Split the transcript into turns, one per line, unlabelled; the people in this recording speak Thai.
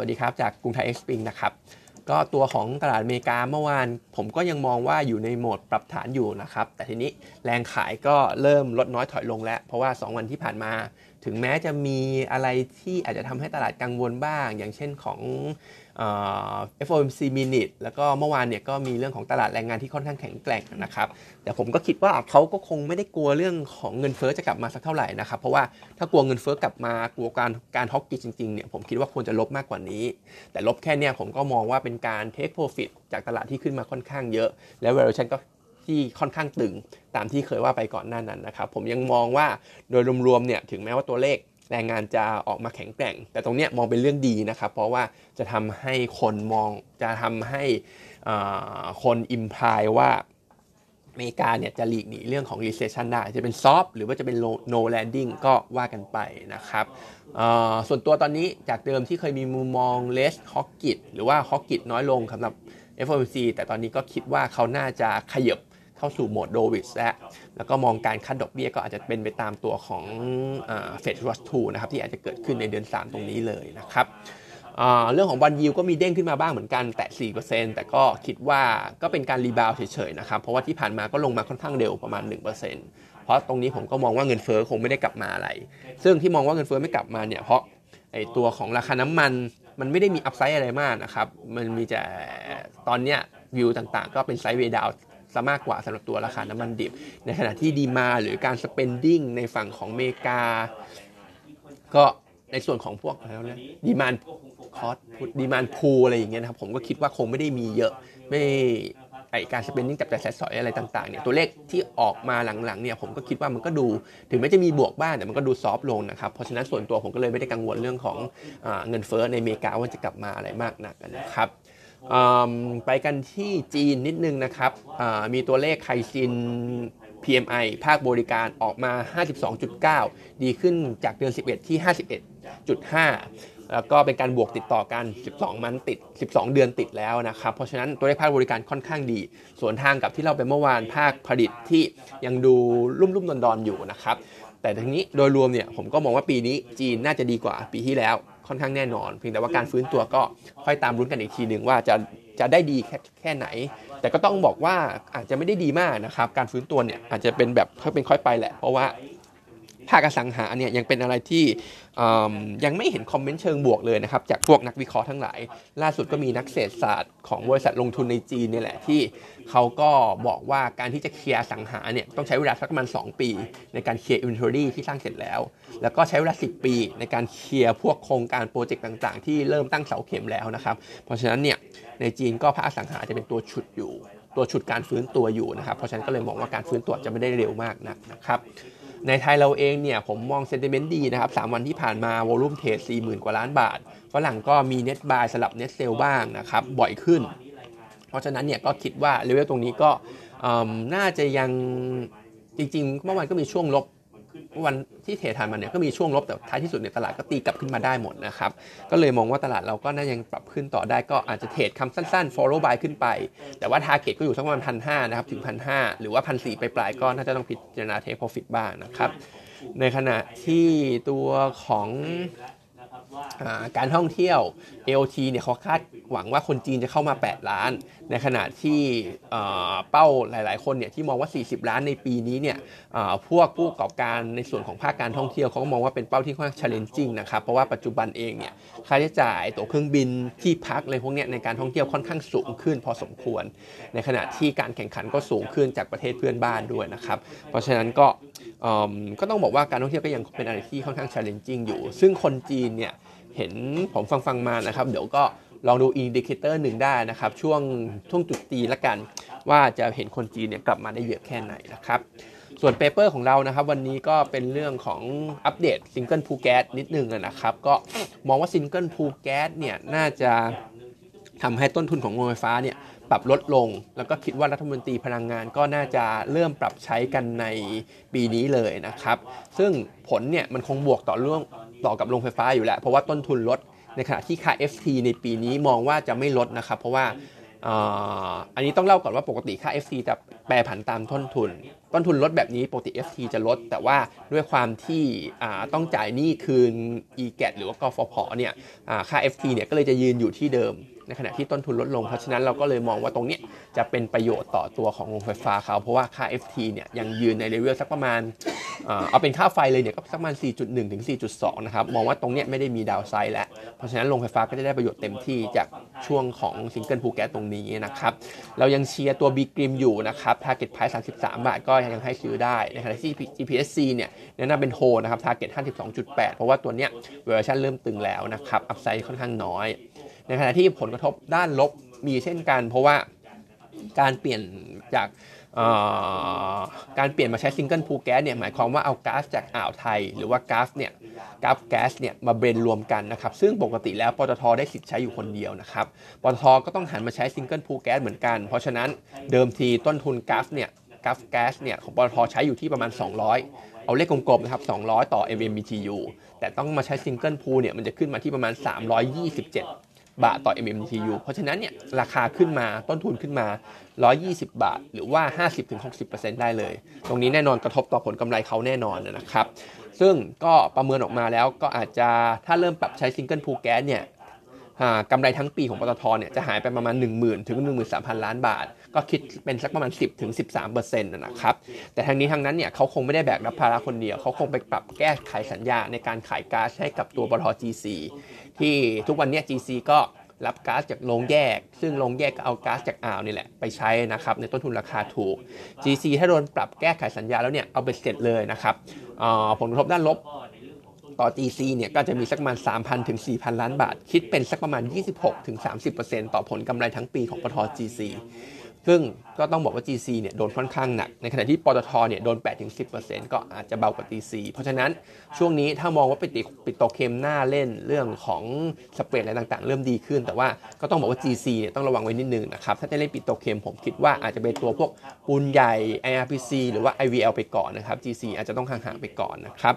วัสดีครับ จากกรุงไทยเอ็กซ์ปิงนะครับ ก็ตัวของตลาดอเมริกาเมื่อวาน ผมก็ยังมองว่าอยู่ในโหมดปรับฐานอยู่นะครับ แต่ทีนี้แรงขายก็เริ่มลดน้อยถอยลงแล้ว เพราะว่า 2 วันที่ผ่านมาถึงแม้จะมีอะไรที่อาจจะทำให้ตลาดกังวลบ้าง อย่างเช่นของ FOMC minute แล้วก็เมื่อวานเนี่ยก็มีเรื่องของตลาดแรงงานที่ค่อนข้างแข็งแกร่งนะครับ แต่ผมก็คิดว่าเขาก็คงไม่ได้กลัวเรื่องของเงินเฟ้อจะกลับมาสักเท่าไหร่นะครับ เพราะว่าถ้ากลัวเงินเฟ้อกลับมากลัวการการฮอกกี้จริงๆเนี่ยผมคิดว่าควรจะลบมากกว่านี้ แต่ลบแค่เนี้ยผมก็มองว่าเป็นการเทคโปรฟิตจากตลาดที่ขึ้นมาค่อนข้างเยอะ แล้ว valuation ก็ ที่ค่อนข้างตึงตามที่เคยว่าไปก่อนหน้านั้นนะครับผมยังมองว่าโดยรวมๆเนี่ยถึงแม้ว่าตัวเลขแรงงานจะออกมาแข็งแกร่ง แต่ตรงนี้มองเป็นเรื่องดีนะครับ เพราะว่าจะทำให้คนมองจะทำให้คนอิมพายว่าอเมริกาเนี่ยจะหลีกหนีเรื่องของ recession ได้ จะเป็น soft หรือว่าจะเป็น no landing ก็ว่ากันไปนะครับส่วนตัวตอนนี้จากเดิมที่เคยมีมุมมอง less hawkish หรือว่า hawkish น้อยลงสำหรับ FOMC แต่ตอนนี้ก็คิดว่าเขาน่าจะขยับ เข้าสู่โหมดโดวิสแล้วแล้วก็มองการคัดดอกเบี้ยก็อาจจะเป็นไปตามตัวของเฟดรัสทูนะครับที่อาจจะเกิดขึ้นในเดือน 3 ตรงนี้เลยนะครับเรื่องของบอลยิวก็มีเด้งขึ้นมาบ้างเหมือนกันแต่ 4%แต่ก็คิดว่าก็เป็นการ rebound เฉยๆนะครับเพราะว่าที่ผ่านมาก็ลงมาค่อนข้างเร็วประมาณ 1%เพราะตรงนี้ผมก็มองว่าเงินเฟ้อคงไม่ได้กลับมาอะไร ซึ่งที่มองว่าเงินเฟ้อไม่กลับมาเนี่ยเพราะไอตัวของราคาน้ำมันมันไม่ได้มี upside อะไรมากนะครับ มันมีแต่ตอนเนี้ยวิวต่างๆ ก็เป็น sideway down ซะมากกว่าสำหรับตัวราคาน้ำมันดิบ ในขณะที่ demand หรือการ spending ในฝั่งของเมกา ก็ในส่วนของพวกแล้วนะ demand cost demand pull อะไรอย่างเงี้ยนะครับผมก็คิดว่าคงไม่ได้มีเยอะไม่ไอการ spending จับจ่ายใช้สอยอะไรต่างๆเนี่ยตัวเลขที่ออกมาหลังๆเนี่ยผมก็คิดว่ามันก็ดู ถึงแม้จะมีบวกบ้างแต่มันก็ดู soft ลงนะครับ เพราะฉะนั้นส่วนตัวผมก็เลยไม่ได้กังวลเรื่องของเงินเฟ้อในอเมริกาว่าจะกลับมาอะไรมากนักนะครับ ไปกันที่จีนนิดนึงนะครับ มีตัวเลข Caixin PMI ภาคบริการออกมา 52.9 ดีขึ้นจากเดือน 11 ที่ 51.5 แล้วก็เป็นการบวกติดต่อกัน 12 มันติด 12 เดือนติดแล้วนะครับ เพราะฉะนั้นตัวเลขภาคบริการค่อนข้างดี ส่วนทางกับที่เราไปเมื่อวานภาคผลิตที่ยังดูรุ่มรุ่มดอนดอนอยู่นะครับ แต่ทีนี้โดยรวมเนี่ยผมก็มองว่าปีนี้จีนน่าจะดีกว่าปีที่แล้ว ค่อนข้างแน่นอน เพียงแต่ว่าการฟื้นตัวก็ค่อยตามรุ้นกันอีกทีหนึ่งว่าจะจะได้ดีแค่แค่ไหน แต่ก็ต้องบอกว่าอาจจะไม่ได้ดีมากนะครับ การฟื้นตัวเนี่ยอาจจะเป็นแบบค่อยเป็นค่อยไปแหละ เพราะว่า ภาคอสังหาเนี่ยยังเป็นอะไรที่ยังไม่เห็น comment เชิงบวกเลยนะครับ จากพวกนักวิเคราะห์ทั้งหลาย ล่าสุดก็มีนักเศรษฐศาสตร์ของบริษัทลงทุนในจีนนี่แหละที่เขาก็บอกว่าการที่จะ clear อสังหาเนี่ยต้องใช้เวลาสักประมาณ 2 ปี ในการ clear inventory ที่สร้างเสร็จแล้ว แล้วก็ใช้เวลา 10 ปี ในการ clear พวกโครงการ project ต่าง ๆ ที่เริ่มตั้งเสาเข็มแล้วนะครับ เพราะฉะนั้นเนี่ยในจีนก็ภาคอสังหาจะเป็นตัวฉุดอยู่ ตัวฉุดการฟื้นตัวอยู่นะครับ เพราะฉะนั้นก็เลยมองว่าการฟื้นตัวจะไม่ได้เร็วมากนักนะครับในไทยเราเองเนี่ยผมมอง sentiment ดีนะครับ3วันที่ผ่านมา volume trade 40,000 กว่าล้านบาทฝรั่งก็มี net buy สลับ net sell บ้างนะครับ บ่อยขึ้น เพราะฉะนั้นเนี่ยก็คิดว่าเลเวลตรงนี้ก็น่าจะยังจริงๆเมื่อวานก็มีช่วงลบ วันที่ผ่านมาเนี่ยก็มีช่วงลบแต่ท้ายที่สุดในตลาดก็ตีกลับขึ้นมาได้หมดนะครับก็เลยมองว่าตลาดเราก็น่ายังปรับขึ้นต่อได้ก็อาจจะ trade คำสั้นๆ follow buy ขึ้นไป แต่ว่า target ก็อยู่สักประมาณพันห้านะครับถึงพันห้าหรือว่าพันสี่ไปปลายก็น่าจะต้องพิจารณาเทค profit บ้างนะครับในขณะที่ตัวของการท่องเที่ยว AOT เนี่ยเขาคาดหวังว่าคนจีนจะเข้ามา 8 ล้าน ในขณะที่เป้าหลาย ๆ คนเนี่ยที่มองว่า 40 ล้านในปีนี้เนี่ยพวกผู้ประกอบการในส่วนของภาคการท่องเที่ยวเขาก็มองว่าเป็นเป้าที่ค่อนข้าง challenging นะครับ เพราะว่าปัจจุบันเองเนี่ยค่าใช้จ่ายตั๋วเครื่องบินที่พักอะไรพวกนี้ในการท่องเที่ยวค่อนข้างสูงขึ้นพอสมควร ในขณะที่การแข่งขันก็สูงขึ้นจากประเทศเพื่อนบ้านด้วยนะครับ เพราะฉะนั้นก็ก็ต้องบอกว่าการท่องเที่ยวก็ยังเป็นอะไรที่ค่อนข้าง challenging อยู่ ซึ่งคนจีนเนี่ยเห็นผมฟังฟังมานะครับ เดี๋ยวก็ ลองดู indicator หนึ่งได้นะครับ ช่วงช่วงตรุษจีนละกัน ว่าจะเห็นคนจีนเนี่ยกลับมาได้เยอะแค่ไหนนะครับส่วน paper ของเรานะครับ วันนี้ก็เป็นเรื่องของ update single pool gas นิดนึงนะครับ ก็มองว่า single pool gas เนี่ยน่าจะทำให้ต้นทุนของโรงไฟฟ้าเนี่ยปรับลดลง แล้วก็คิดว่ารัฐมนตรีพลังงานก็น่าจะเริ่มปรับใช้กันในปีนี้เลยนะครับ ซึ่งผลเนี่ยมันคงบวกต่อเรื่องต่อกับโรงไฟฟ้าอยู่แล้ว เพราะว่าต้นทุนลด ในขณะที่ค่า FT ในปีนี้มองว่าจะไม่ลดนะครับ เพราะว่าอันนี้ต้องเล่าก่อนว่าปกติค่า FT จะแปรผันตามต้นทุน ต้นทุนลดแบบนี้ปกติ FT จะลด แต่ว่าด้วยความที่ต้องจ่ายหนี้คืน e-gat หรือว่ากฟผเนี่ยค่า FT เนี่ยก็เลยจะยืนอยู่ที่เดิม ในขณะที่ต้นทุนลดลง เพราะฉะนั้นเราก็เลยมองว่าตรงนี้จะเป็นประโยชน์ต่อตัวของโรงไฟฟ้าเขา เพราะว่าค่า FT เนี่ยยังยืนในเลเวลสักประมาณเอาเป็นค่าไฟเลยเนี่ยก็สักประมาณ 4.1 ถึง 4.2 นะครับ มองว่าตรงนี้ไม่ได้มี downside แล้ว เพราะฉะนั้นโรงไฟฟ้าก็จะได้ประโยชน์เต็มที่จากช่วงของ single pool gas ตรงนี้นะครับ เรายังเชียร์ตัว B กริมอยู่นะครับ target price 33 บาทก็ยังให้ซื้อได้ในขณะที่ GPSC เนี่ยแนะนำเป็นโฮนะครับ target 52.8 เพราะว่าตัวเนี้ยเวอร์ชันเริ่มตึงแล้วนะครับ upside ค่อนข้างน้อย ในขณะที่ผลกระทบด้านลบมีเช่นกัน เพราะว่าการเปลี่ยนจากการเปลี่ยนมาใช้ single pool gas เนี่ยหมายความว่าเอาก๊าซจากอ่าวไทย หรือว่าก๊าซเนี่ยก๊าซแก๊สเนี่ยมา blend รวมกันนะครับซึ่งปกติแล้วปตทได้สิทธิ์ใช้อยู่คนเดียวนะครับปตทก็ต้องหันมาใช้ single pool gas เหมือนกัน เพราะฉะนั้นเดิมทีต้นทุนก๊าซเนี่ย ก๊าซแก๊สเนี่ยของปตทใช้อยู่ที่ประมาณ 200 เอาเลขกลมๆนะครับ 200 ต่อ MMBTU แต่ต้องมาใช้ single pool เนี่ยมันจะขึ้นมาที่ประมาณ 327 บาทต่อ mmbtu เพราะฉะนั้นเนี่ยราคาขึ้นมาต้นทุนขึ้นมา 120 บาท หรือว่า 50-60%ได้เลย ตรงนี้แน่นอนกระทบต่อผลกำไรเขาแน่นอนนะครับ ซึ่งก็ประเมินออกมาแล้วก็อาจจะถ้าเริ่มปรับใช้ single pool gas เนี่ย กำไรทั้งปีของปตทเนี่ยจะหายไปประมาณ 1 0,000 ถึง 13,000 ล้านบาท ก็คิดเป็นสักประมาณ 10 ถึง 13%นะครับ แต่ทางนี้ทางนั้นเนี่ยเขาคงไม่ได้แบกรับภาระคนเดียว เขาคงไปปรับแก้ไขสัญญาในการขายก๊าซให้กับตัวปตท GC ที่ทุกวันนี้ GC ก็รับก๊าซจากโรงแยก ซึ่งโรงแยกก็เอาก๊าซจากอ่าวนี่แหละไปใช้นะครับในต้นทุนราคาถูก GC ถ้าโดนปรับแก้ไขสัญญาแล้วเนี่ยเอาไปเสร็จเลยนะครับผลกระทบด้านลบ ต่อ GC เนี่ยก็จะมีสักประมาณ 3,000 ถึง 4,000 ล้านบาท คิดเป็นสักประมาณ 26 ถึง 30%ต่อผลกำไรทั้งปีของปตท GC ซึ่งก็ต้องบอกว่า GC เนี่ยโดนค่อนข้างหนัก ในขณะที่ปตทเนี่ยโดน 8-10%ก็อาจจะเบากว่า GC เพราะฉะนั้นช่วงนี้ถ้ามองว่าปิดปิดโตเคมหน้าเล่นเรื่องของสเปรดอะไรต่างๆ เริ่มดีขึ้น แต่ว่าก็ต้องบอกว่า GC เนี่ยต้องระวังไว้นิดนึงนะครับ ถ้าจะเล่นปิดโตเคมผมคิดว่าอาจจะเป็นตัวพวกปูนใหญ่ IRPC หรือว่า IVL ไปก่อนนะครับ GC อาจจะต้องห่างๆไปก่อนนะครับ